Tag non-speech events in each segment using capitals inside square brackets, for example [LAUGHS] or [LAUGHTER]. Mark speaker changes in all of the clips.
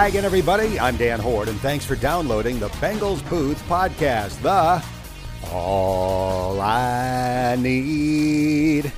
Speaker 1: Hi again, everybody. I'm Dan Hoard, and thanks for downloading the Bengals Booth podcast. The All I Need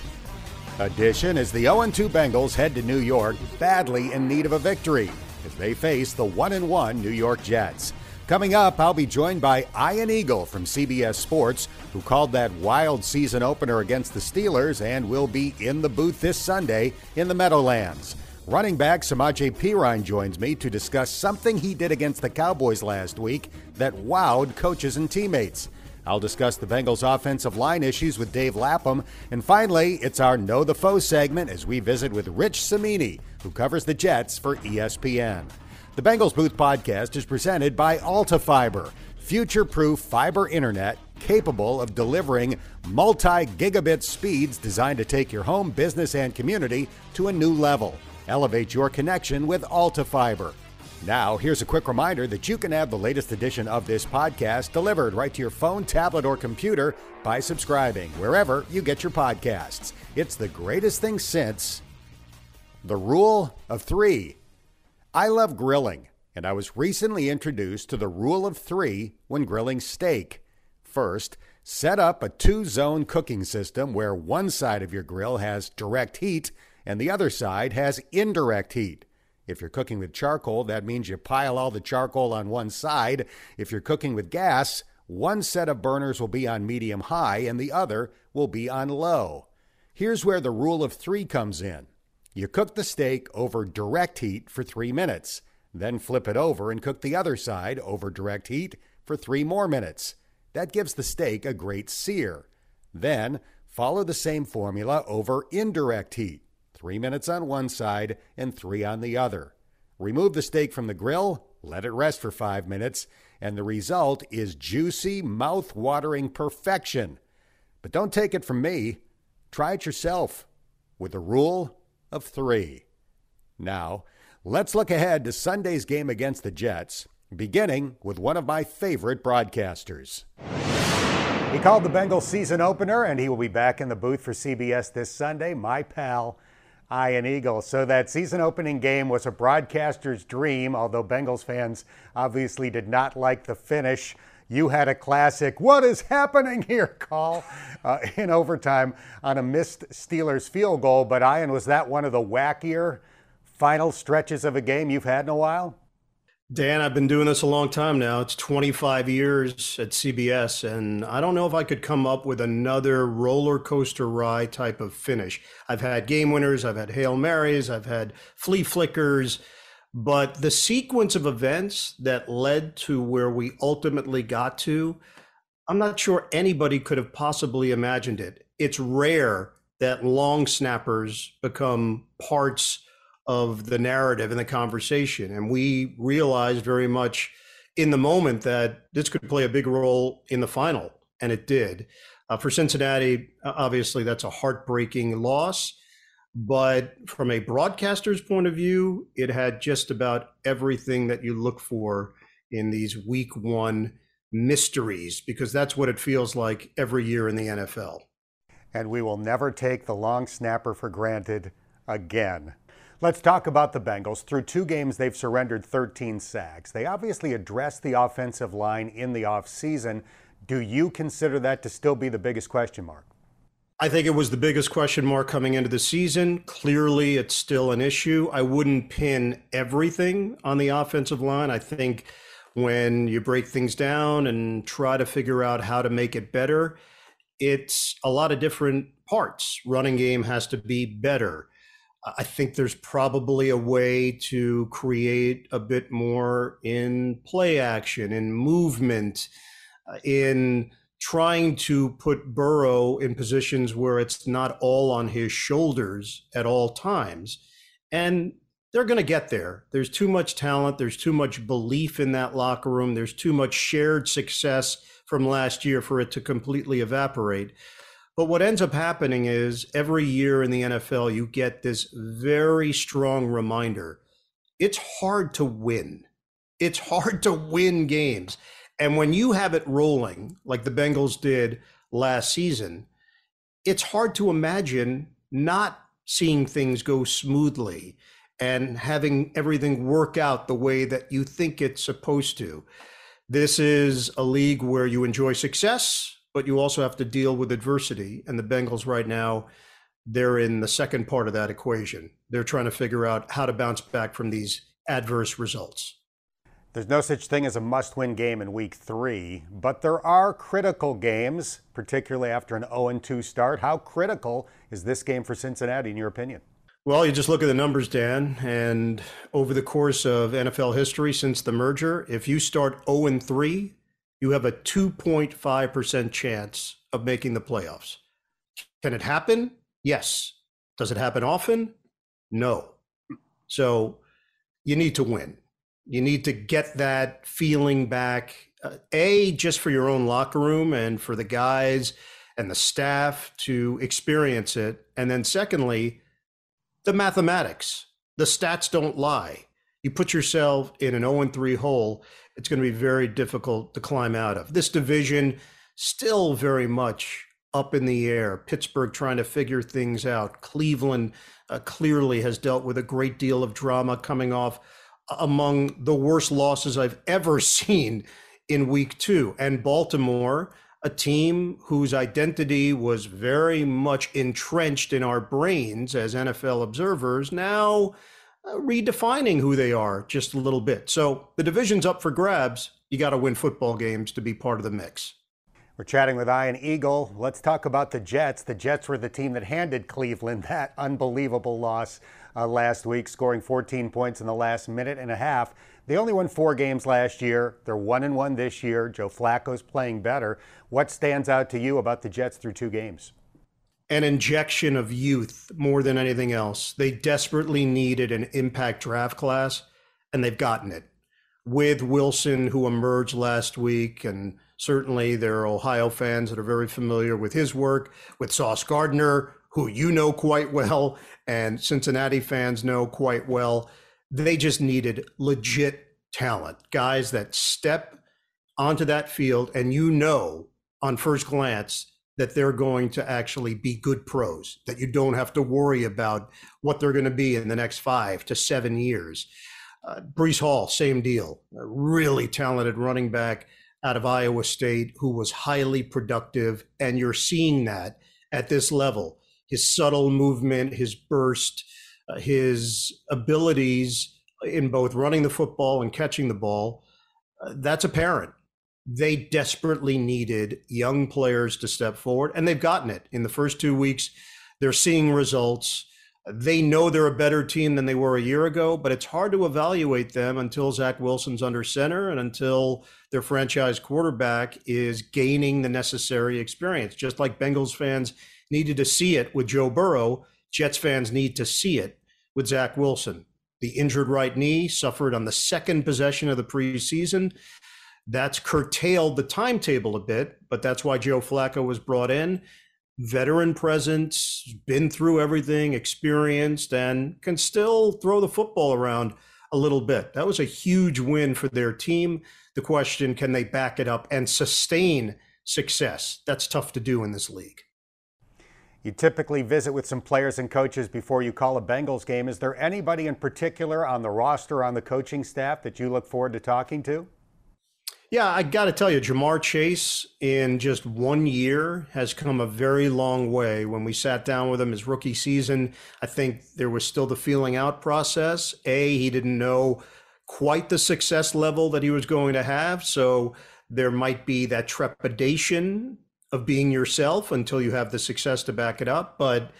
Speaker 1: edition as the 0 2 Bengals head to New York, badly in need of a victory as they face the 1 1 New York Jets. Coming up, I'll be joined by Ian Eagle from CBS Sports, who called that wild season opener against the Steelers and will be in the booth this Sunday in the Meadowlands. Running back Samaje Perine joins me to discuss something he did against the Cowboys last week that wowed coaches and teammates. I'll discuss the Bengals' offensive line issues with Dave Lapham. And finally, it's our Know the Foe segment as we visit with Rich Cimini, who covers the Jets for ESPN. The Bengals Booth podcast is presented by Alta Fiber, future proof fiber internet capable of delivering multi gigabit speeds designed to take your home, business, and community to a new level. Elevate your connection with Alta Fiber. Now, here's a quick reminder that you can have the latest edition of this podcast delivered right to your phone, tablet, or computer by subscribing wherever you get your podcasts. It's the greatest thing since the rule of three. I love grilling, and I was recently introduced to the rule of three when grilling steak. First, set up a two zone cooking system where one side of your grill has direct heat and the other side has indirect heat. If you're cooking with charcoal, that means you pile all the charcoal on one side. If you're cooking with gas, one set of burners will be on medium high and the other will be on low. Here's where the rule of three comes in you cook the steak over direct heat for three minutes, then flip it over and cook the other side over direct heat for three more minutes. That gives the steak a great sear. Then follow the same formula over indirect heat three minutes on one side and three on the other. Remove the steak from the grill, let it rest for five minutes, and the result is juicy, mouth watering perfection. But don't take it from me. Try it yourself with the rule of three. Now, let's look ahead to Sunday's game against the Jets, beginning with one of my favorite broadcasters. He called the Bengals season opener, and he will be back in the booth for CBS this Sunday. My pal, Ian Eagle. So that season opening game was a broadcaster's dream, although Bengals fans obviously did not like the finish. You had a classic, what is happening here call [LAUGHS] uh, in overtime on a missed Steelers field goal. But Ian, was that one of the wackier final stretches of a game you've had in a while?
Speaker 2: Dan, I've been doing this a long time now. It's 25 years at CBS, and I don't know if I could come up with another roller coaster ride type of finish. I've had game winners, I've had Hail Marys, I've had flea flickers, but the sequence of events that led to where we ultimately got to, I'm not sure anybody could have possibly imagined it. It's rare that long snappers become parts of the narrative and the conversation. And we realized very much in the moment that this could play a big role in the final, and it did. Uh, for Cincinnati, obviously, that's a heartbreaking loss. But from a broadcaster's point of view, it had just about everything that you look for in these week one mysteries, because that's what it feels like every year in the NFL.
Speaker 1: And we will never take the long snapper for granted again. Let's talk about the Bengals. Through two games, they've surrendered 13 sacks. They obviously addressed the offensive line in the offseason. Do you consider that to still be the biggest question mark?
Speaker 2: I think it was the biggest question mark coming into the season. Clearly, it's still an issue. I wouldn't pin everything on the offensive line. I think when you break things down and try to figure out how to make it better, it's a lot of different parts. Running game has to be better. I think there's probably a way to create a bit more in play action, in movement, uh, in trying to put Burrow in positions where it's not all on his shoulders at all times. And they're going to get there. There's too much talent. There's too much belief in that locker room. There's too much shared success from last year for it to completely evaporate. But what ends up happening is every year in the NFL, you get this very strong reminder it's hard to win. It's hard to win games. And when you have it rolling, like the Bengals did last season, it's hard to imagine not seeing things go smoothly. and having everything work out the way that you think it's supposed to. This is a league where you enjoy success, but you also have to deal with adversity. And the Bengals right now, they're in the second part of that equation. They're trying to figure out how to bounce back from these adverse results.
Speaker 1: There's no such thing as a must win game in week three, but there are critical games, particularly after an 0 2 start. How critical is this game for Cincinnati, in your opinion?
Speaker 2: Well, you just look at the numbers, Dan, and over the course of NFL history since the merger, if you start 0 3, you have a 2.5% chance of making the playoffs. Can it happen? Yes. Does it happen often? No. So you need to win. You need to get that feeling back. Uh, a, just for your own locker room and for the guys and the staff to experience it. And then, secondly, the mathematics. The stats don't lie. You put yourself in an 0 3 hole, it's going to be very difficult to climb out of. This division, still very much up in the air. Pittsburgh trying to figure things out. Cleveland uh, clearly has dealt with a great deal of drama coming off among the worst losses I've ever [LAUGHS] seen in week two. And Baltimore, a team whose identity was very much entrenched in our brains as NFL observers, now uh, redefining who they are just a little bit. So the division's up for grabs. You got to win football games to be part of the mix.
Speaker 1: We're chatting with Ian Eagle. Let's talk about the Jets. The Jets were the team that handed Cleveland [LAUGHS] that unbelievable loss uh, last week, scoring 14 points in the last minute and a half. They only won four games last year. They're one and one this year. Joe Flacco's playing better. What stands out to you about the Jets through two games?
Speaker 2: An injection of youth more than anything else. They desperately needed an impact draft class, and they've gotten it. With Wilson, who emerged last week, and certainly there are Ohio fans that are very familiar with his work, with Sauce Gardner, who you know quite well and Cincinnati fans know quite well. They just needed legit talent, guys that step onto that field and you know on first glance that they're going to actually be good pros, that you don't have to worry about what they're going to be in the next five to seven years. Uh, Breece Hall, same deal. A really talented running back out of Iowa State who was highly productive. And you're seeing that at this level his subtle movement, his burst, uh, his abilities in both running the football and catching the ball, uh, that's apparent. They desperately needed young players to step forward, and they've gotten it. In the first two weeks, they're seeing results. They know they're a better team than they were a year ago, but it's hard to evaluate them until Zach Wilson's under center and until their franchise quarterback is gaining the necessary experience. Just like Bengals fans needed to see it with Joe Burrow. Jets fans need to see it with Zach Wilson. The injured right knee suffered on the second possession of the preseason. That's curtailed the timetable a bit, but that's why Joe Flacco was brought in. Veteran presence, been through everything, experienced, and can still throw the football around a little bit. That was a huge win for their team. The question can they back it up and sustain success? That's tough to do in this league.
Speaker 1: You typically visit with some players and coaches before you call a Bengals game. Is there anybody in particular on the roster, on the coaching staff that you look forward to talking to?
Speaker 2: Yeah, I got to tell you, Ja'Marr Chase in just one year has come a very long way. When we sat down with him his rookie season, I think there was still the feeling out process. A, he didn't know quite the success level that he was going to have. So there might be that trepidation of being yourself until you have the success to back it up. But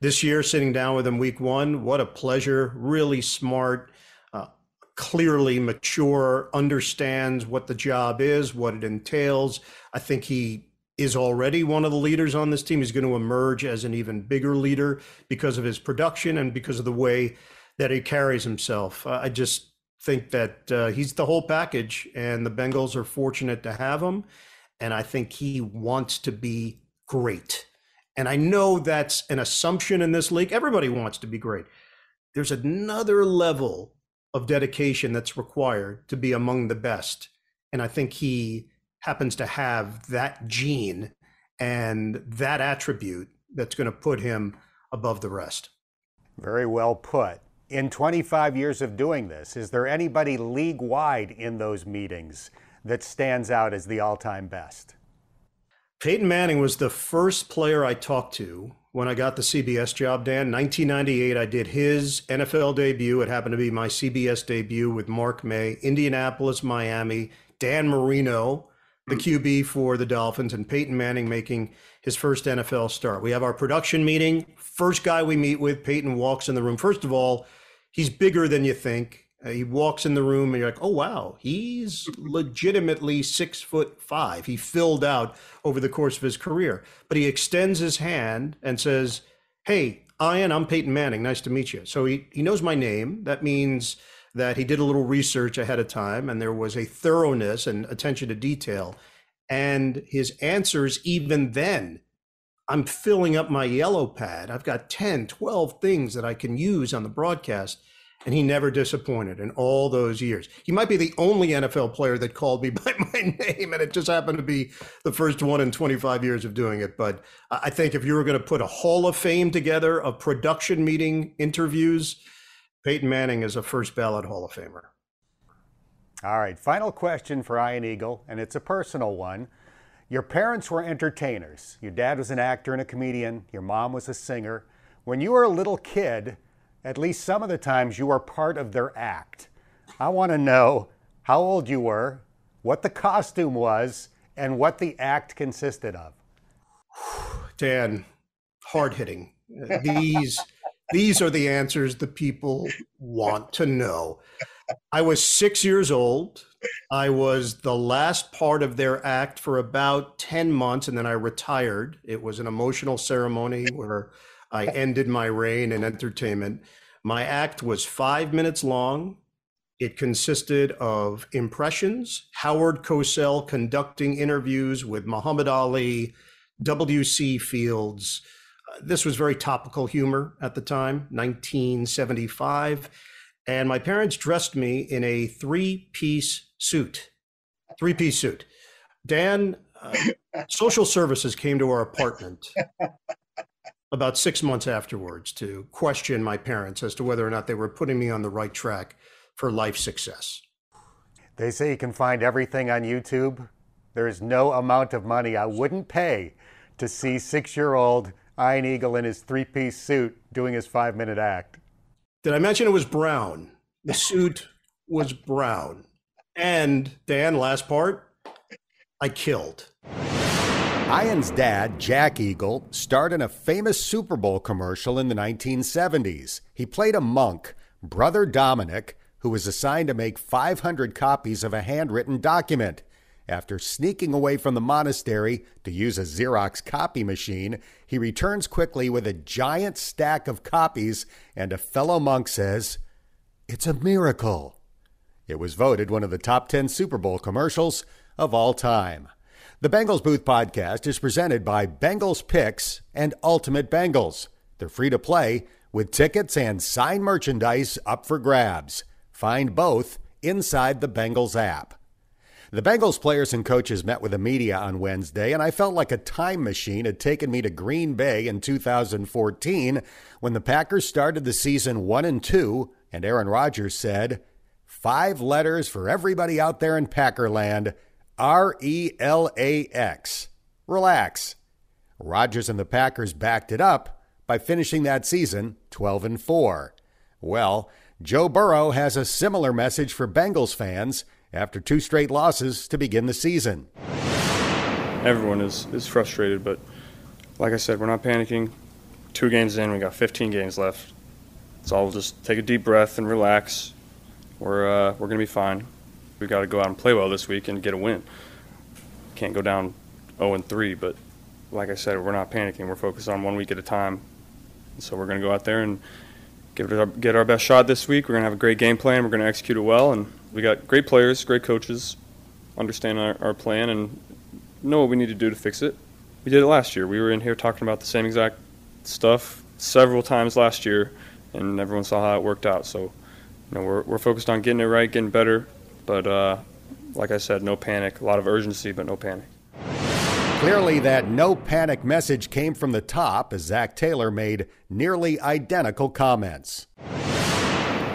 Speaker 2: this year, sitting down with him week one, what a pleasure. Really smart, clearly mature, understands what the job is, what it entails. I think he is already one of the leaders on this team. He's going to emerge as an even bigger leader because of his production and because of the way that he carries himself. I just think that uh, he's the whole package, and the Bengals are fortunate to have him and I think he wants to be great. And I know that's an assumption in this league. Everybody wants to be great. There's another level of dedication that's required to be among the best. And I think he happens to have that gene and that attribute that's going to put him above the rest.
Speaker 1: Very well put. In 25 years of doing this, is there anybody league wide in those meetings that stands out as the all time best?
Speaker 2: Peyton Manning was the first player I talked to when I got the CBS job, Dan. 1998, I did his NFL debut. It happened to be my CBS debut with Mark May, Indianapolis, Miami, Dan Marino, the hmm. QB for the Dolphins, and Peyton Manning making his first NFL start. We have our production meeting. First guy we meet with, Peyton walks in the room. First of all, he's bigger than you think. Uh, he walks in the room and you're like, oh, wow, he's legitimately six foot five. He filled out over the course of his career. But he extends his hand and says, hey, Ian, I'm Peyton Manning. Nice to meet you. So he, he knows my name. That means that he did a little research ahead of time and there was a thoroughness and attention to detail. And his answers, even then, I'm filling up my yellow pad. I've got 10, 12 things that I can use on the broadcast and he never disappointed in all those years. He might be the only NFL player that called me [LAUGHS] by my name, and it just happened to be the first one in 25 years of doing it. But I think if you were going to put a Hall of Fame together of production meeting interviews, Peyton Manning is a first ballot Hall of Famer.
Speaker 1: All right, final question for Ian Eagle, and it's a personal one. Your parents were entertainers. Your dad was an actor and a comedian. Your mom was a singer. When you were a little kid, at least some of the times you are part of their act. I want to know how old you were, what the costume was, and what the act consisted of. [SIGHS]
Speaker 2: Dan, hard hitting. These [LAUGHS] these are the answers the people want to know. I was six years old. I was the last part of their act for about 10 months, and then I retired. It was an emotional ceremony where I ended my reign in entertainment. My act was five minutes long. It consisted of impressions, Howard Cosell conducting interviews with Muhammad Ali, W.C. Fields. Uh, this was very topical humor at the time, 1975. And my parents dressed me in a three piece suit. Three piece suit. Dan, uh, [LAUGHS] social services came to our apartment [LAUGHS] about six months afterwards to question my parents as to whether or not they were putting me on the right track for life success.
Speaker 1: They say you can find everything on YouTube. There is no amount of money I wouldn't pay to see six year old Ian Eagle in his three piece suit doing his five minute act.
Speaker 2: Did I mention it was brown? The suit was brown. And Dan, last part, I killed.
Speaker 1: Ian's dad, Jack Eagle, starred in a famous Super Bowl commercial in the 1970s. He played a monk, Brother Dominic, who was assigned to make 500 copies of a handwritten document. After sneaking away from the monastery to use a Xerox copy machine, he returns quickly with a giant stack of copies, and a fellow monk says, It's a miracle. It was voted one of the top 10 Super Bowl commercials of all time. The Bengals Booth podcast is presented by Bengals Picks and Ultimate Bengals. They're free to play with tickets and signed merchandise up for grabs. Find both inside the Bengals app. The Bengals players and coaches met with the media on Wednesday, and I felt like a time machine had taken me to Green Bay in 2014 when the Packers started the season 1 and 2, and Aaron Rodgers said, Five letters for everybody out there in Packerland R E L A X. Relax. Rodgers and the Packers backed it up by finishing that season 12 and 4. Well, Joe Burrow has a similar message for Bengals fans after two straight losses to begin the season.
Speaker 3: Everyone is, is frustrated, but like I said, we're not panicking. Two games in, we got 15 games left. So I'll just take a deep breath and relax. We're, uh, we're going to be fine we got to go out and play well this week and get a win. Can't go down 0 and 3, but like I said, we're not panicking. We're focused on one week at a time. So we're going to go out there and give it our, get our best shot this week. We're going to have a great game plan. We're going to execute it well, and we got great players, great coaches, understand our, our plan, and know what we need to do to fix it. We did it last year. We were in here talking about the same exact stuff several times last year, and everyone saw how it worked out. So, you know, we're, we're focused on getting it right, getting better, but uh, like I said, no panic. A lot of urgency, but no panic.
Speaker 1: Clearly, that no panic message came from the top as Zac Taylor made nearly identical comments.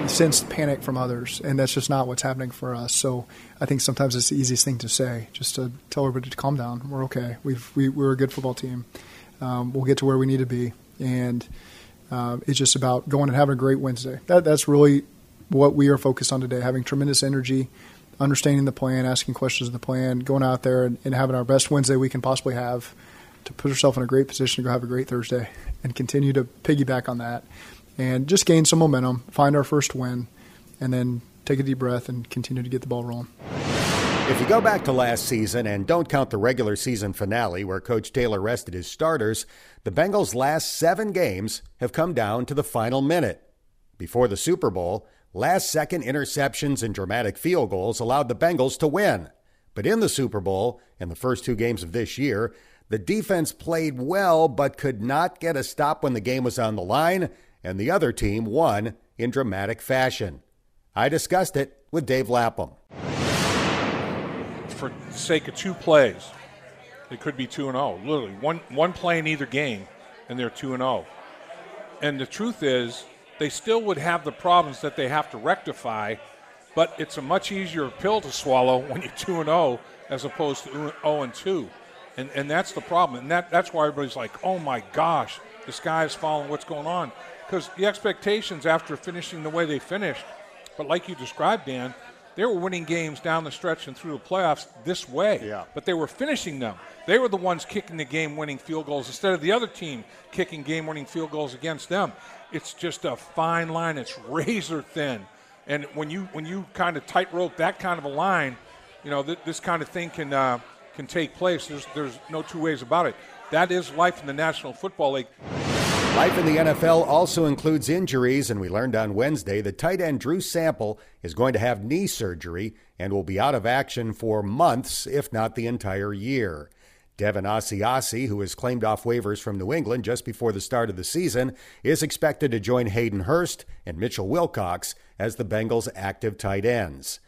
Speaker 4: We sense panic from others, and that's just not what's happening for us. So I think sometimes it's the easiest thing to say, just to tell everybody to calm down. We're okay. We've we, we're a good football team. Um, we'll get to where we need to be, and uh, it's just about going and having a great Wednesday. That that's really what we are focused on today. Having tremendous energy, understanding the plan, asking questions of the plan, going out there and, and having our best Wednesday we can possibly have to put ourselves in a great position to go have a great Thursday and continue to piggyback on that and just gain some momentum, find our first win, and then take a deep breath and continue to get the ball rolling.
Speaker 1: If you go back to last season and don't count the regular season finale where Coach Taylor rested his starters, the Bengals' last seven games have come down to the final minute. Before the Super Bowl, last second interceptions and dramatic field goals allowed the Bengals to win. But in the Super Bowl, in the first two games of this year, the defense played well but could not get a stop when the game was on the line, and the other team won in dramatic fashion. I discussed it with Dave Lapham
Speaker 5: for sake of two plays, it could be 2 and 0. Literally, one, one play in either game, and they're 2 and 0. And the truth is, they still would have the problems that they have to rectify, but it's a much easier pill to swallow [LAUGHS] when you're 2 and 0 as opposed to 0 and 2. And, and that's the problem. And that, that's why everybody's like, oh my gosh, the sky is falling, what's going on? Because the expectations after finishing the way they finished, but like you described, Dan, they were winning games down the stretch and through the playoffs this way.
Speaker 1: Yeah.
Speaker 5: But they were finishing them. They were the ones kicking the game winning field goals instead of the other team kicking game winning field goals against them. It's just a fine line. It's [LAUGHS] razor thin. And when you when you kind of tightrope that kind of a line, you know th- this kind of thing can uh, can take place. There's there's no two ways about it. That is life in the National Football League.
Speaker 1: Life in the NFL also includes injuries, and we learned on Wednesday that tight end Drew Sample is going to have knee surgery and will be out of action for months, if not the entire year. Devin Asiasi, who has claimed off waivers from New England just before the start of the season, is expected to join Hayden Hurst and Mitchell Wilcox as the Bengals' active tight ends.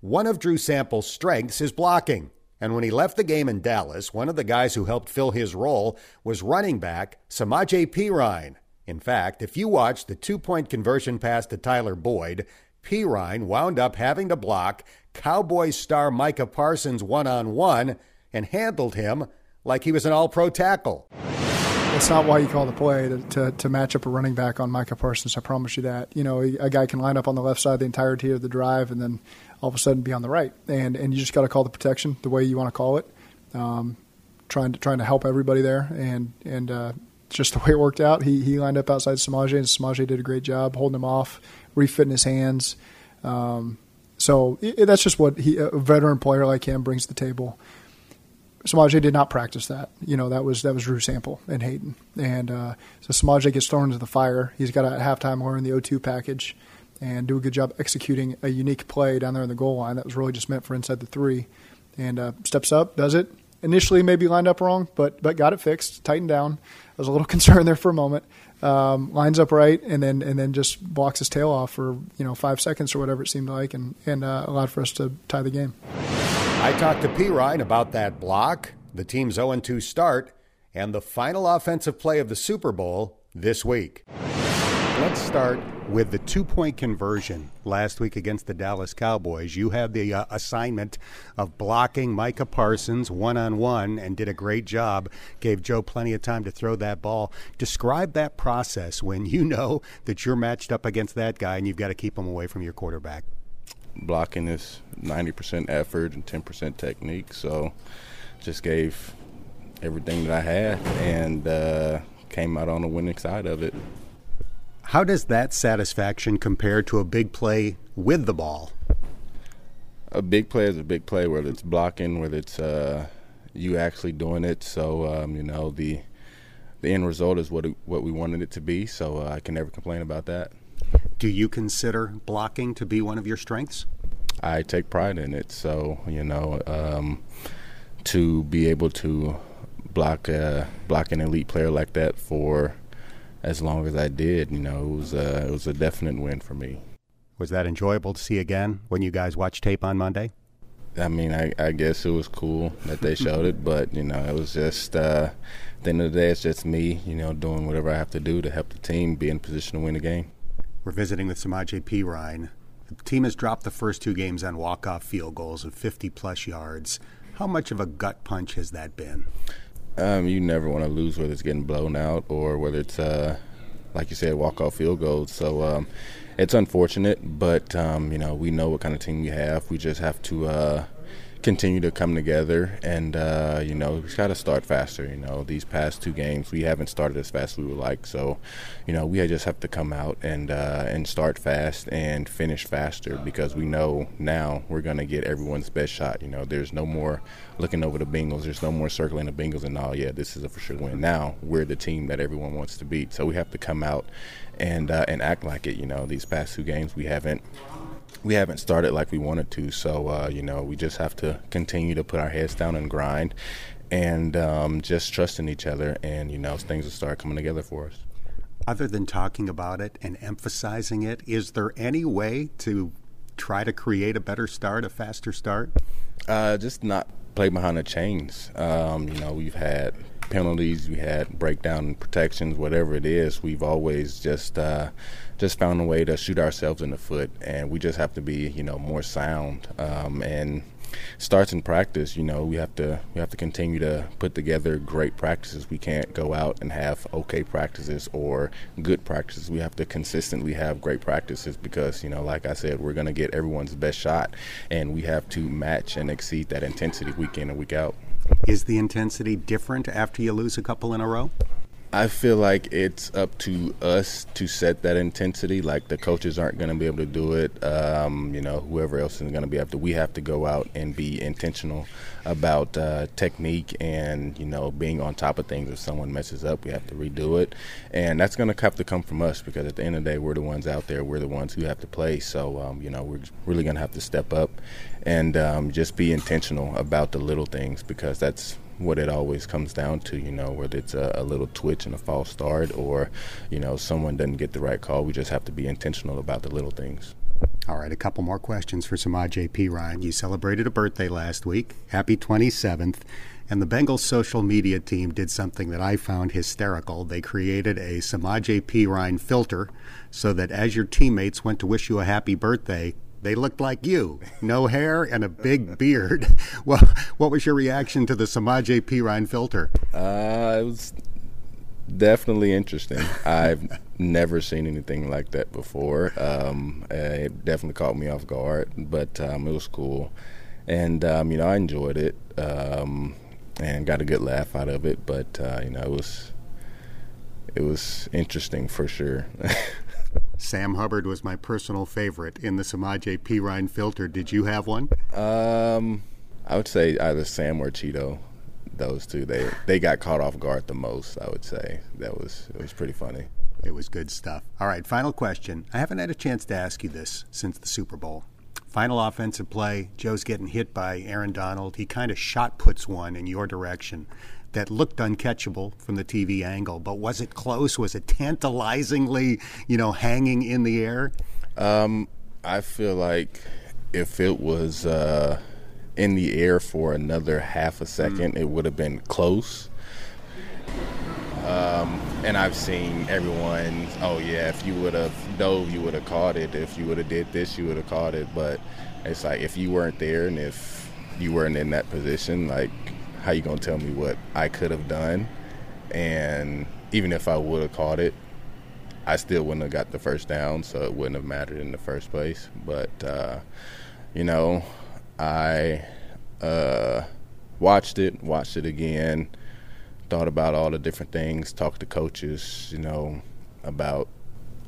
Speaker 1: One of Drew Sample's strengths is blocking. And when he left the game in Dallas, one of the guys who helped fill his role was running back Samaje Perine. In fact, if you watch the two point conversion pass to Tyler Boyd, Perine wound up having to block Cowboys star Micah Parsons one on one and handled him like he was an all pro tackle.
Speaker 4: That's not why you call the play to, to, to, match up a running back on Micah Parsons. I promise you that. You know, a guy can line up on the left side the entirety of the drive and then all of a sudden be on the right. And and you just got to call the protection the way you want to call it. Um, trying to trying to help everybody there, and and uh, just the way it worked out. He he lined up outside Samaje, and Samaje did a great job holding him off, refitting his hands. Um, so it, that's just what he, a veteran player like him brings to the table. Samaje did not practice that. You know, that was that was Drew Sample and Hayden. And uh, so Samaje gets thrown into the fire. He's got a halftime learn the O2 package and do a good job executing a unique play down there in the goal line that was really just meant for inside the three. And uh, steps up, does it. Initially, maybe lined up wrong, but but got it fixed, tightened down. I was a little [LAUGHS] concerned there for a moment. Um, lines up right, and then and then just blocks his tail off for you know five seconds or whatever it seemed like, and and uh, allowed for us to tie the game.
Speaker 1: I talked to Perine about that block, the team's 0 2 start, and the final offensive play of the Super Bowl this week. Let's start with the two point conversion last week against the Dallas Cowboys. You had the uh, assignment of blocking Micah Parsons one on one and did a great job. Gave Joe plenty of time to throw that ball. Describe that process when you know that you're matched up against that guy and you've got to keep him away from your quarterback
Speaker 6: blocking is 90% effort and 10% technique. So just gave everything that I had and uh, came out on the winning side of it.
Speaker 1: How does that satisfaction compare to a big play with the ball?
Speaker 6: A big play is a big play, whether it's blocking, whether it's uh, you actually doing it. So um, you know the the end result is what it, what we wanted it to be. So uh, I can never complain about that.
Speaker 1: Do you consider blocking to be one of your strengths?
Speaker 6: I take pride in it. So you know, um, to be able to block a, block an elite player like that for as long as I did, you know, it was a, it was a definite win for me.
Speaker 1: Was that enjoyable to see again when you guys watched tape on Monday?
Speaker 6: I mean, I, I guess it was cool that they showed it, [LAUGHS] but you know, it was just uh, at the end of the day, it's just me, you know, doing whatever I have to do to help the team be in position to win the game.
Speaker 1: We're visiting with Samaje Perine. The team has dropped the first two games on walk-off field goals of 50 plus yards. How much of a gut punch has that been?
Speaker 6: Um, you never want to lose whether it's getting blown out or whether it's, uh, like you said, walk-off field goals. So um, it's unfortunate, but um, you know we know what kind of team we have. We just have to uh, continue to come together, and uh, you know, we got to start faster. You know, these past two games we haven't started as fast as we would like, so you know, we just have to come out and uh, and start fast and finish faster because we know now we're going to get everyone's best shot. You know, there's no more looking over the Bengals. There's no more circling the Bengals and all. Yeah, this is a for sure win. Now we're the team that everyone wants to beat, so we have to come out and uh, and act like it. You know, these past two games we haven't we haven't started like we wanted to. So uh, you know, we just have to continue to put our heads down and grind, and um, just trust in each other, and you know, things will start coming together for us.
Speaker 1: Other than talking about it and emphasizing it, is there any way to try to create a better start, a faster start?
Speaker 6: Uh, just not play behind the chains. Um, you know, we've had penalties, we had breakdown protections, whatever it is. We've always just uh, just found a way to shoot ourselves in the foot, and we just have to be, you know, more sound. Um, and starts in practice. You know, we have to we have to continue to put together great practices. We can't go out and have okay practices or good practices. We have to consistently have great practices because you know, like I said, we're going to get everyone's best shot, and we have to match and exceed that intensity week in and week out.
Speaker 1: Is the intensity different after you lose a couple in a row?
Speaker 6: I feel like it's up to us to set that intensity. Like the coaches aren't going to be able to do it. Um, you know, whoever else is going to be to. We have to go out and be intentional about uh, technique and you know being on top of things. If someone messes up, we have to redo it, and that's going to have to come from us because at the end of the day, we're the ones out there. We're the ones who have to play. So um, you know, we're really going to have to step up and um, just be intentional about the little things because that's what it always comes down to, you know, whether it's a, a, little twitch and a false start or, you know, someone doesn't get the right call. We just have to be intentional about the little things.
Speaker 1: All right, a couple more questions for Samaje Perine. You celebrated a birthday last week. Happy 27th. And the Bengals social media team did something that I found hysterical. They created a Samaje Perine filter so that as your teammates went to wish you a happy birthday, they looked like you, no hair and a big beard. [LAUGHS] well, what was your reaction to the Samaje Perine filter?
Speaker 6: Uh, it was definitely interesting. I've never seen anything like that before. Um, it definitely caught me off guard, but um, it was cool, and um, you know I enjoyed it um, and got a good laugh out of it. But uh, you know it was it was interesting for sure. [LAUGHS]
Speaker 1: Sam Hubbard was my personal favorite in the Samaje Perine filter. Did you have one?
Speaker 6: Um, I would say either Sam or Cheeto. Those two, they they got caught off guard the most. I would say that was it was pretty funny.
Speaker 1: It was good stuff. All right, final question. I haven't had a chance to ask you this since the Super Bowl. Final offensive play. Joe's getting hit by Aaron Donald. He kind of shot puts one in your direction that looked uncatchable from the TV angle. But was it close? Was it tantalizingly, you know, hanging in the air?
Speaker 6: Um, I feel like if it was uh, in the air for another half a second, mm. it would have been close. Um, and I've seen everyone, oh yeah, if you would have dove, you would have caught it. If you would have did this, you would have caught it. But it's like if you weren't there and if you weren't in that position, like how you gonna tell me what I could have done? And even if I would have caught it, I still wouldn't have got the first down, so it wouldn't have mattered in the first place. But uh, you know, I uh, watched it, watched it again, thought about all the different things, talked to coaches, you know, about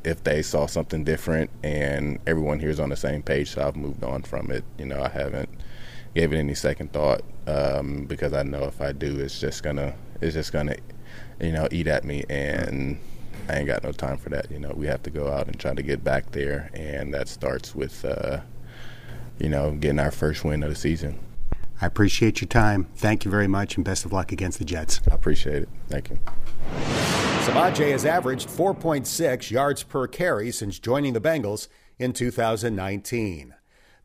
Speaker 6: if they saw something different, and everyone here is on the same page. So I've moved on from it. You know, I haven't gave it any second thought um, because I know if I do, it's just gonna it's just gonna you know eat at me, and I ain't got no time for that. You know, we have to go out and try to get back there, and that starts with uh, you know getting our first win of the season.
Speaker 1: I appreciate your time. Thank you very much, and best of luck against the Jets.
Speaker 6: I appreciate it. Thank you.
Speaker 1: Samaje has averaged 4.6 yards per carry since joining the Bengals in 2019.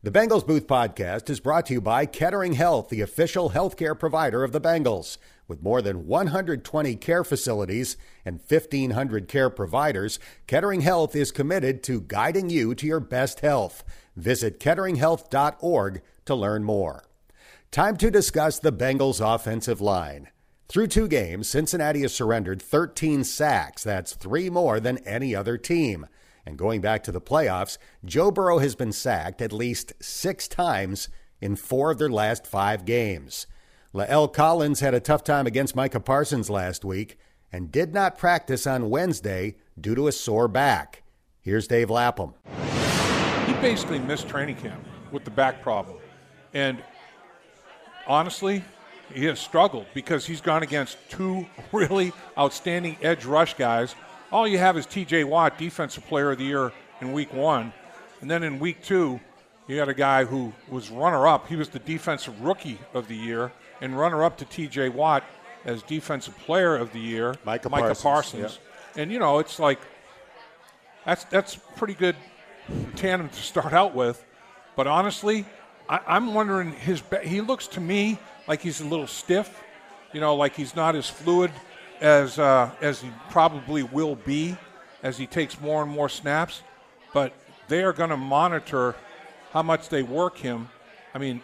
Speaker 1: The Bengals Booth Podcast is brought to you by Kettering Health, the official healthcare provider of the Bengals. With more than 120 care facilities and 1,500 care providers, Kettering Health is committed to guiding you to your best health. Visit ketteringhealth.org to learn more. Time to discuss the Bengals' offensive line. Through two games, Cincinnati has surrendered 13 sacks. That's three more than any other team. And going back to the playoffs, Joe Burrow has been sacked at least six times in four of their last five games. La'el Collins had a tough time against Micah Parsons last week and did not practice on Wednesday due to a sore back. Here's Dave Lapham.
Speaker 5: He basically missed training camp with the back problem. And honestly, he has struggled because he's gone against two [LAUGHS] really outstanding edge rush guys all you have is T.J. Watt, Defensive Player of the Year in Week One, and then in Week Two, you had a guy who was runner-up. He was the Defensive Rookie of the Year and runner-up to T.J. Watt as Defensive Player of the Year.
Speaker 1: Micah,
Speaker 5: Micah
Speaker 1: Parsons.
Speaker 5: Parsons. And you know, it's like that's that's pretty good tandem to start out with. But honestly, I, I'm wondering his. He looks to me like he's a little stiff. You know, like he's not as fluid as uh, as he probably will be as he takes more and more snaps. But they are going to monitor how much they work him. I mean,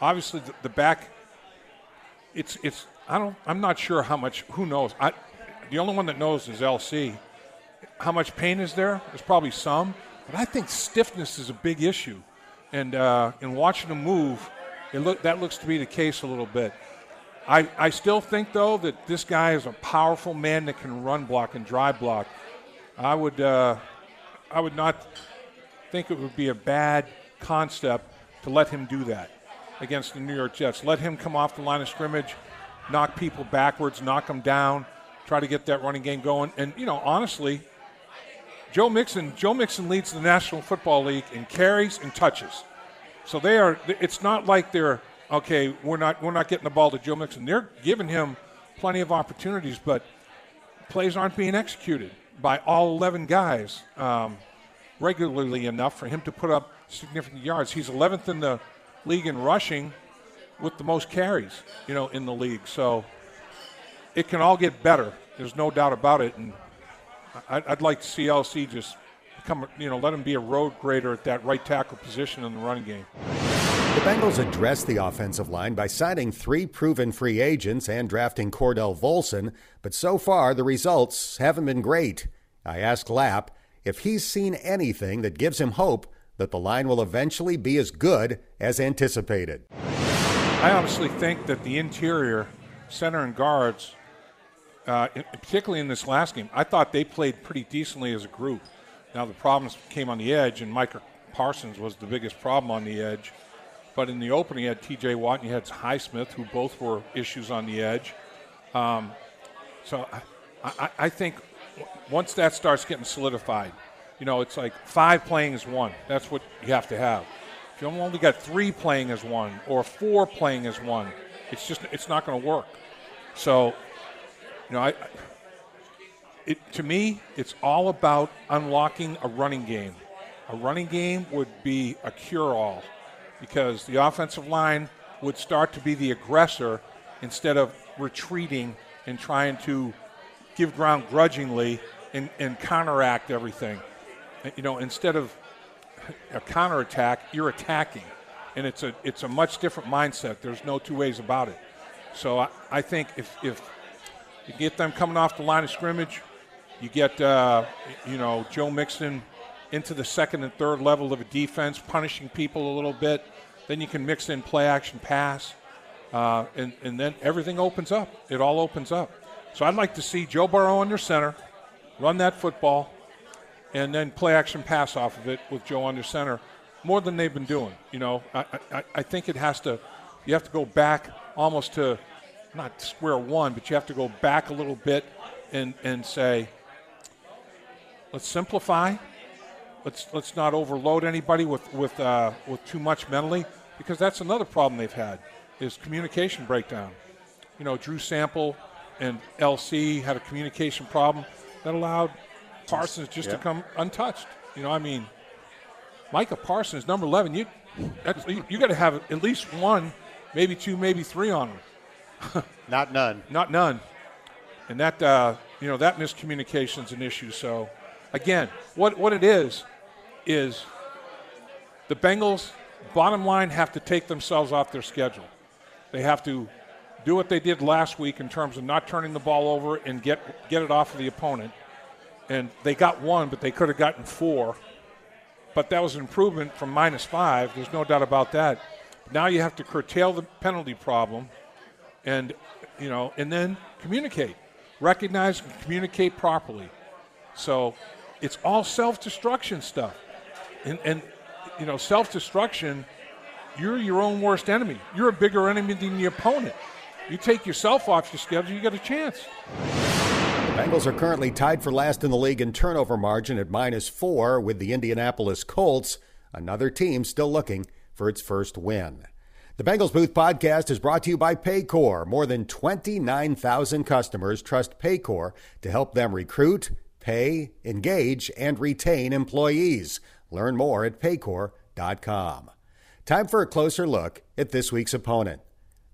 Speaker 5: obviously the, the, back. It's it's I don't I'm not sure how much. Who knows? I the only one that knows is LC. How much pain is there? There's probably some, but I think stiffness is a big issue. And uh, in watching him move, it look that looks to be the case a little bit. I, I still think, though, that this guy is a powerful man that can run block and drive block. I would, uh, I would not think it would be a bad concept to let him do that against the New York Jets. Let him come off the line of scrimmage, knock people backwards, knock them down, try to get that running game going. And, you know, honestly, Joe Mixon, Joe Mixon leads the National Football League in carries and touches. So they are, it's not like they're – okay, we're not we're not getting the ball to Joe Mixon. They're giving him plenty of opportunities, but plays aren't being executed by all 11 guys um, regularly enough for him to put up significant yards. He's 11th in the league in rushing with the most carries, you know, in the league. So it can all get better. There's no doubt about it. And I'd like to see LC just come, you know, let him be a road grader at that right tackle position in the running game.
Speaker 1: The Bengals addressed the offensive line by signing three proven free agents and drafting Cordell Volson, but so far the results haven't been great. I asked Lapp if he's seen anything that gives him hope that the line will eventually be as good as anticipated.
Speaker 5: I honestly think that the interior, center and guards, uh, particularly in this last game, I thought they played pretty decently as a group. Now the problems came on the edge, and Micah Parsons was the biggest problem on the edge. But in the opening, you had T.J. Watt and you had Highsmith, who both were issues on the edge. Um, so I, I, I, think once that starts getting solidified, you know, it's like five playing as one. That's what you have to have. If you only got three playing as one or four playing as one, it's just it's not going to work. So, you know, I, it, to me, it's all about unlocking a running game. A running game would be a cure-all because the offensive line would start to be the aggressor instead of retreating and trying to give ground grudgingly and, and counteract everything. You know, instead of a counterattack, you're attacking. And it's a, it's a much different mindset. There's no two ways about it. So I, I think if, if you get them coming off the line of scrimmage, you get, uh, you know, Joe Mixon – into the second and third level of a defense, punishing people a little bit. Then you can mix in play action pass, uh, and, and then everything opens up. It all opens up. So I'd like to see Joe Burrow under center, run that football, and then play action pass off of it with Joe under center more than they've been doing. You know, I, I, I think it has to, you have to go back almost to not square one, but you have to go back a little bit and, and say, let's simplify Let's let's not overload anybody with with uh, with too much mentally, because that's another problem they've had is communication breakdown. You know, Drew Sample and LC had a communication problem that allowed Parsons just yeah. to come untouched. You know, I mean, Micah Parsons, number 11, you you, you got to have at least one, maybe two, maybe three on him. [LAUGHS]
Speaker 1: Not none.
Speaker 5: Not none. And that uh, you know that miscommunication is an issue. So again, what what it is is the Bengals bottom line have to take themselves off their schedule. They have to do what they did last week in terms of not turning the ball over and get get it off of the opponent. And they got one, but they could have gotten four. But that was an improvement from minus five. There's no doubt about that. Now you have to curtail the penalty problem, and you know, and then communicate, recognize and communicate properly. So it's all self-destruction stuff, and and you know, self-destruction. You're your own worst enemy. You're a bigger enemy than the opponent. You take yourself off your schedule, you got a chance.
Speaker 1: The Bengals are currently tied for last in the league in turnover margin at minus four with the Indianapolis Colts, another team still looking for its first win. The Bengals Booth podcast is brought to you by Paycor. More than 29,000 customers trust Paycor to help them recruit, pay, engage, and retain employees. Learn more at paycor.com. Time for a closer look at this week's opponent.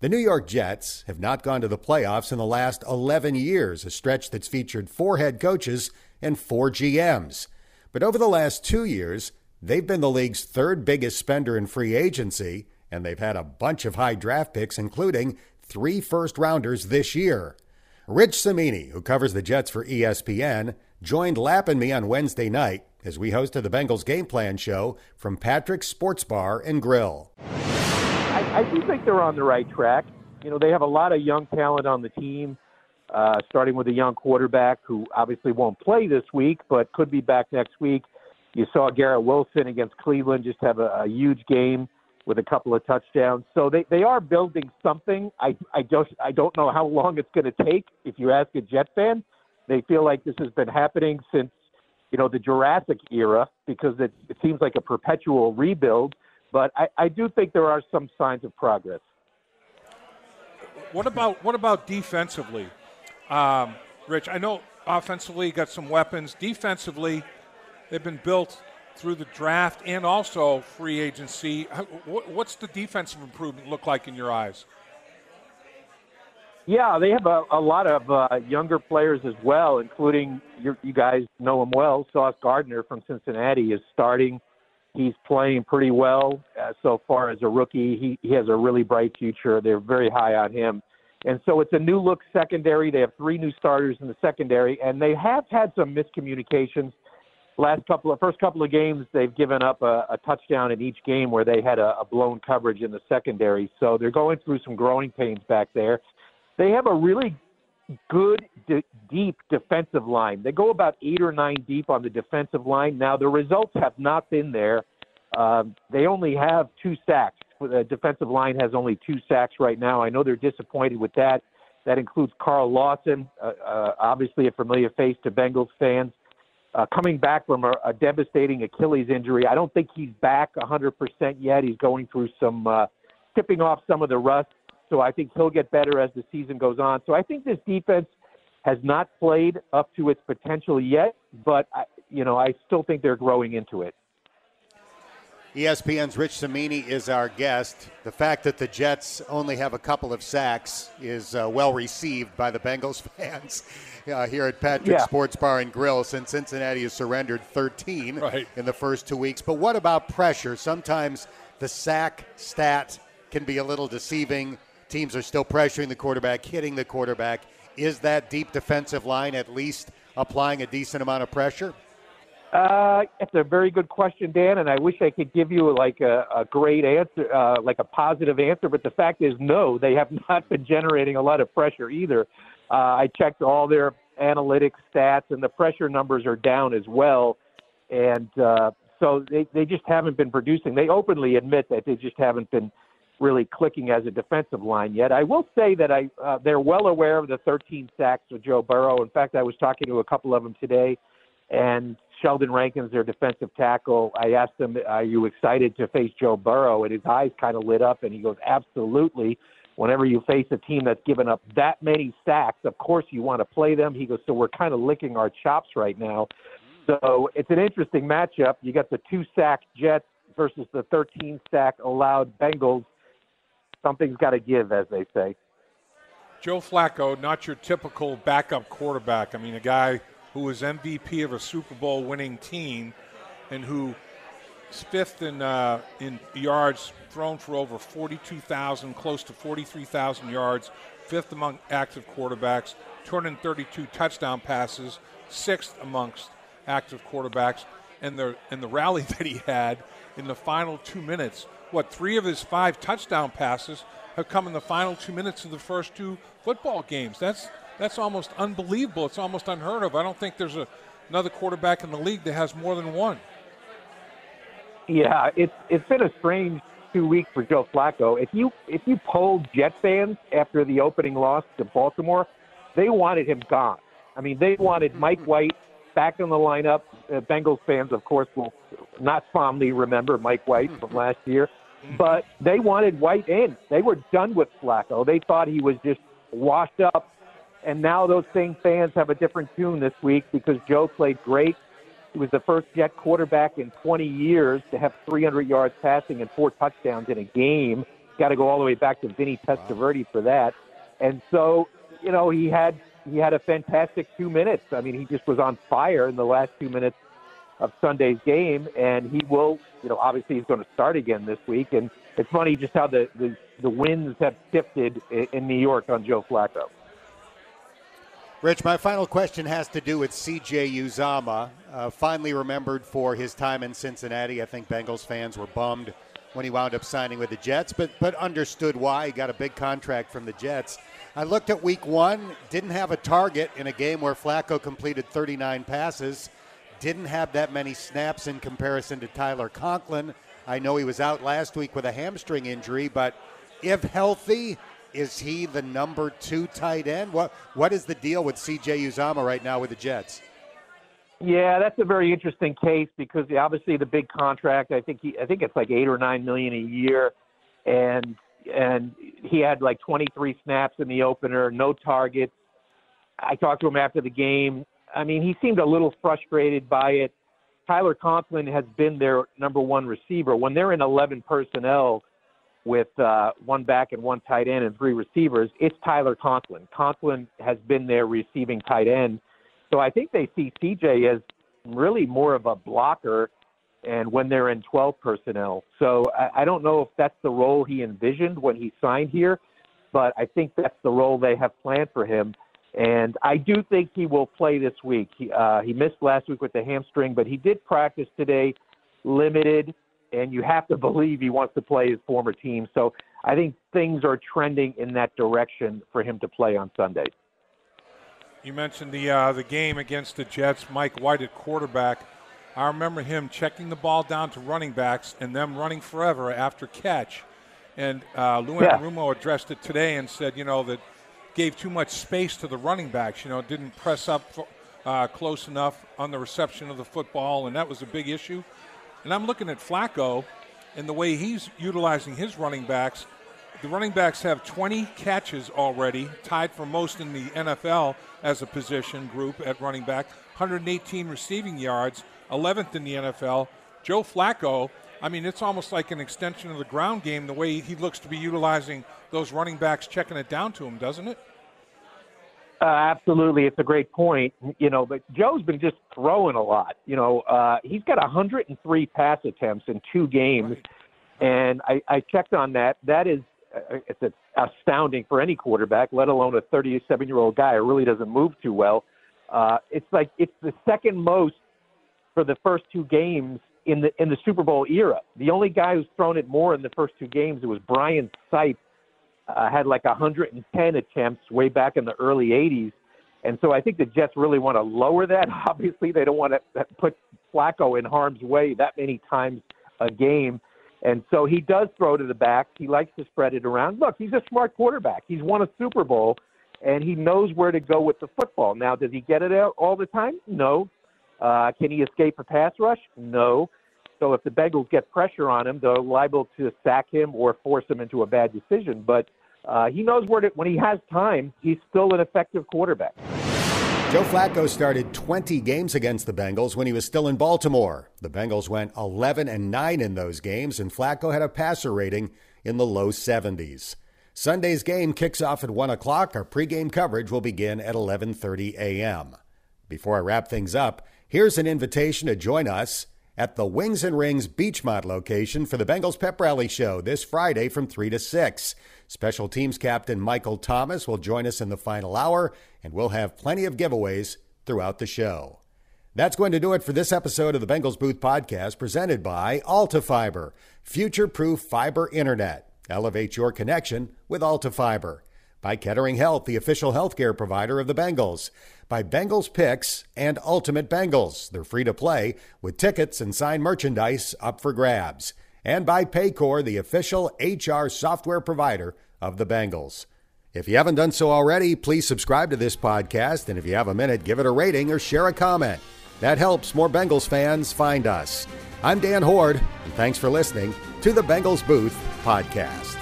Speaker 1: The New York Jets have not gone to the playoffs in the last 11 years, a stretch that's featured four head coaches and four GMs. But over the last two years, they've been the league's third biggest spender in free agency, and they've had a bunch of high draft picks, including three first rounders this year. Rich Cimini, who covers the Jets for ESPN, joined Lap and me on Wednesday night as we hosted the Bengals Game Plan show from Patrick's Sports Bar and Grill.
Speaker 7: I, I do think they're on the right track. You know, they have a lot of young talent on the team, uh, starting with a young quarterback who obviously won't play this week, but could be back next week. You saw Garrett Wilson against Cleveland just have a, a huge game with a couple of touchdowns. So they, they are building something. I I don't I don't know how long it's going to take. If you ask a Jet fan, they feel like this has been happening since you know the Jurassic era because it, it seems like a perpetual rebuild. But I, I do think there are some signs of progress.
Speaker 5: What about what about defensively, um, Rich? I know offensively got some weapons. Defensively, they've been built through the draft and also free agency. What's the defensive improvement look like in your eyes?
Speaker 7: Yeah, they have a, a lot of uh, younger players as well, including your, you guys know him well. Sauce Gardner from Cincinnati is starting He's playing pretty well uh, so far as a rookie. He, he has a really bright future. They're very high on him. And so it's a new look secondary. They have three new starters in the secondary, and they have had some miscommunications. Last couple of first couple of games, they've given up a, a touchdown in each game where they had a, a blown coverage in the secondary. So they're going through some growing pains back there. They have a really good, deep defensive line. They go about eight or nine deep on the defensive line. Now, the results have not been there. Um, they only have two sacks. The defensive line has only two sacks right now. I know they're disappointed with that. That includes Carl Lawson, uh, uh, obviously a familiar face to Bengals fans. Uh, coming back from a, a devastating Achilles injury, I don't think he's back 100% yet. He's going through some uh, tipping off some of the rust. So I think he'll get better as the season goes on. So I think this defense has not played up to its potential yet, but I, you know I still think they're growing into it.
Speaker 1: ESPN's Rich Cimini is our guest. The fact that the Jets only have a couple of sacks is uh, well received by the Bengals [LAUGHS] fans uh, here at Patrick yeah. Sports Bar and Grill since Cincinnati has surrendered 13
Speaker 5: right.
Speaker 1: in the first two weeks. But what about pressure? Sometimes the sack stat can be a little deceiving teams are still pressuring the quarterback, hitting the quarterback. Is that deep defensive line at least applying a decent amount of pressure?
Speaker 7: Uh, a very good question, Dan, and I wish I could give you like a, a great answer, uh, like a positive answer. But the fact is, no, they have [LAUGHS] not been generating a lot of pressure either. Uh, I checked all their analytics stats, and the pressure numbers are down as well. And uh, so they, they just haven't been producing. They openly admit that they just haven't been really clicking as a defensive line yet. I will say that I uh, they're well aware of the 13 sacks with Joe Burrow. In fact, I was talking to a couple of them today, and Sheldon Rankins, their defensive tackle, I asked him, "Are you excited to face Joe Burrow?" And his eyes kind of lit up, and he goes, "Absolutely." Whenever you face a team that's given up that many sacks, of course you want to play them. He goes, "So we're kind of licking our chops right now." So it's an interesting matchup. You got the two sack Jets versus the 13 sack allowed Bengals. Something's got to give, as they say.
Speaker 5: Joe Flacco, not your typical backup quarterback. I mean, a guy who was MVP of a Super Bowl winning team and who fifth in, uh, in yards thrown for over 42,000, close to 43,000 yards, fifth among active quarterbacks, 232 touchdown passes, sixth amongst active quarterbacks, and the and the rally [LAUGHS] that he had in the final two minutes. What three of his five touchdown passes have come in the final two minutes of the first two football games? That's that's almost unbelievable. It's almost unheard of. I don't think there's a, another quarterback in the league that has more than one.
Speaker 7: Yeah, it's it's been a strange two weeks for Joe Flacco. If you if you polled Jet fans after the opening loss to Baltimore, they wanted him gone. I mean, they wanted Mike White back in the lineup. Uh, Bengals fans, of course, will not fondly remember Mike White from last year, but they wanted White in. They were done with Flacco. They thought he was just washed up. And now those same fans have a different tune this week because Joe played great. He was the first Jet quarterback in 20 years to have 300 yards passing and four touchdowns in a game. Got to go all the way back to Vinny Testaverde for that. And so, you know, he had he had a fantastic two minutes. I mean, he just was on fire in the last two minutes of Sunday's game, and he will, you know, obviously he's going to start again this week. And it's funny just how the the, the winds have shifted in, in New York on Joe Flacco.
Speaker 1: Rich, my final question has to do with CJ Uzomah. Uh, finally remembered for his time in Cincinnati. I think Bengals fans were bummed when he wound up signing with the Jets, but but understood why. He got a big contract from the Jets. I looked at week one, didn't have a target in a game where Flacco completed 39 passes, didn't have that many snaps in comparison to Tyler Conklin. I know he was out last week with a hamstring injury, but if healthy, is he the number two tight end? What what is the deal with CJ Uzomah right now with the Jets?
Speaker 7: Yeah, that's a very interesting case because obviously the big contract. I think he, I think it's like eight or nine million a year, and and he had like 23 snaps in the opener, no targets. I talked to him after the game. I mean, he seemed a little frustrated by it. Tyler Conklin has been their number one receiver. When they're in 11 personnel with uh, one back and one tight end and three receivers, it's Tyler Conklin. Conklin has been their receiving tight end. So I think they see CJ as really more of a blocker and when they're in 12 personnel. So I, I don't know if that's the role he envisioned when he signed here, but I think that's the role they have planned for him. And I do think he will play this week. He, uh, he missed last week with the hamstring, but he did practice today, limited, and you have to [LAUGHS] believe he wants to play his former team. So I think things are trending in that direction for him to play on Sunday.
Speaker 5: You mentioned the uh, the game against the Jets. Mike White at quarterback. I remember him checking the ball down to running backs and them running forever after catch. And uh, Lou yeah. Rumo addressed it today and said, you know, that gave too much space to the running backs. You know, didn't press up uh, close enough on the reception of the football, and that was a big issue. And I'm looking at Flacco and the way he's utilizing his running backs. The running backs have 20 catches already, tied for most in the NFL as a position group at running back, 118 receiving yards, 11th in the NFL. Joe Flacco, I mean, it's almost like an extension of the ground game the way he looks to be utilizing those running backs, checking it down to him, doesn't it?
Speaker 7: Uh, absolutely, it's a great point. You know, but Joe's been just throwing a lot. You know, uh, he's got 103 pass attempts in two games, right. and I, I checked on that. That is, uh, it's astounding for any quarterback, let alone a 37 year old guy who really doesn't move too well. Uh, it's like it's the second most for the first two games in the in the Super Bowl era. The only guy who's thrown it more in the first two games it was Brian Sipe, uh, had like 110 attempts way back in the early 80s. And so I think the Jets really want to lower that. [LAUGHS] Obviously, they don't want to put Flacco in harm's way that many times a game. And so he does throw to the back. He likes to spread it around. Look, he's a smart quarterback. He's won a Super Bowl, and he knows where to go with the football. Now, does he get it out all the time? No. Uh, can he escape a pass rush? No. So if the Bengals get pressure on him, they're liable to sack him or force him into a bad decision. But uh, he knows where to, when he has time, he's still an effective quarterback.
Speaker 1: Joe Flacco started 20 games against the Bengals when he was still in Baltimore. The Bengals went 11 and 9 in those games, and Flacco had a passer rating in the low 70s. Sunday's game kicks off at 1 o'clock. Our pregame coverage will begin at 11:30 a.m. Before I wrap things up, here's an invitation to join us at the Wings and Rings Beachmont location for the Bengals Pep Rally Show this Friday from 3 to 6. Special Teams Captain Michael Thomas will join us in the final hour, and we'll have plenty of giveaways throughout the show. That's going to do it for this episode of the Bengals Booth Podcast presented by Alta Fiber, future proof fiber internet. Elevate your connection with Alta Fiber. By Kettering Health, the official healthcare provider of the Bengals. By Bengals Picks and Ultimate Bengals. They're free to play with tickets and signed merchandise up for grabs. And by Paycor, the official HR software provider of the Bengals. If you haven't done so already, please subscribe to this podcast. And if you have a minute, give it a rating or share a comment. That helps more Bengals fans find us. I'm Dan Hoard, and thanks for listening to the Bengals Booth Podcast.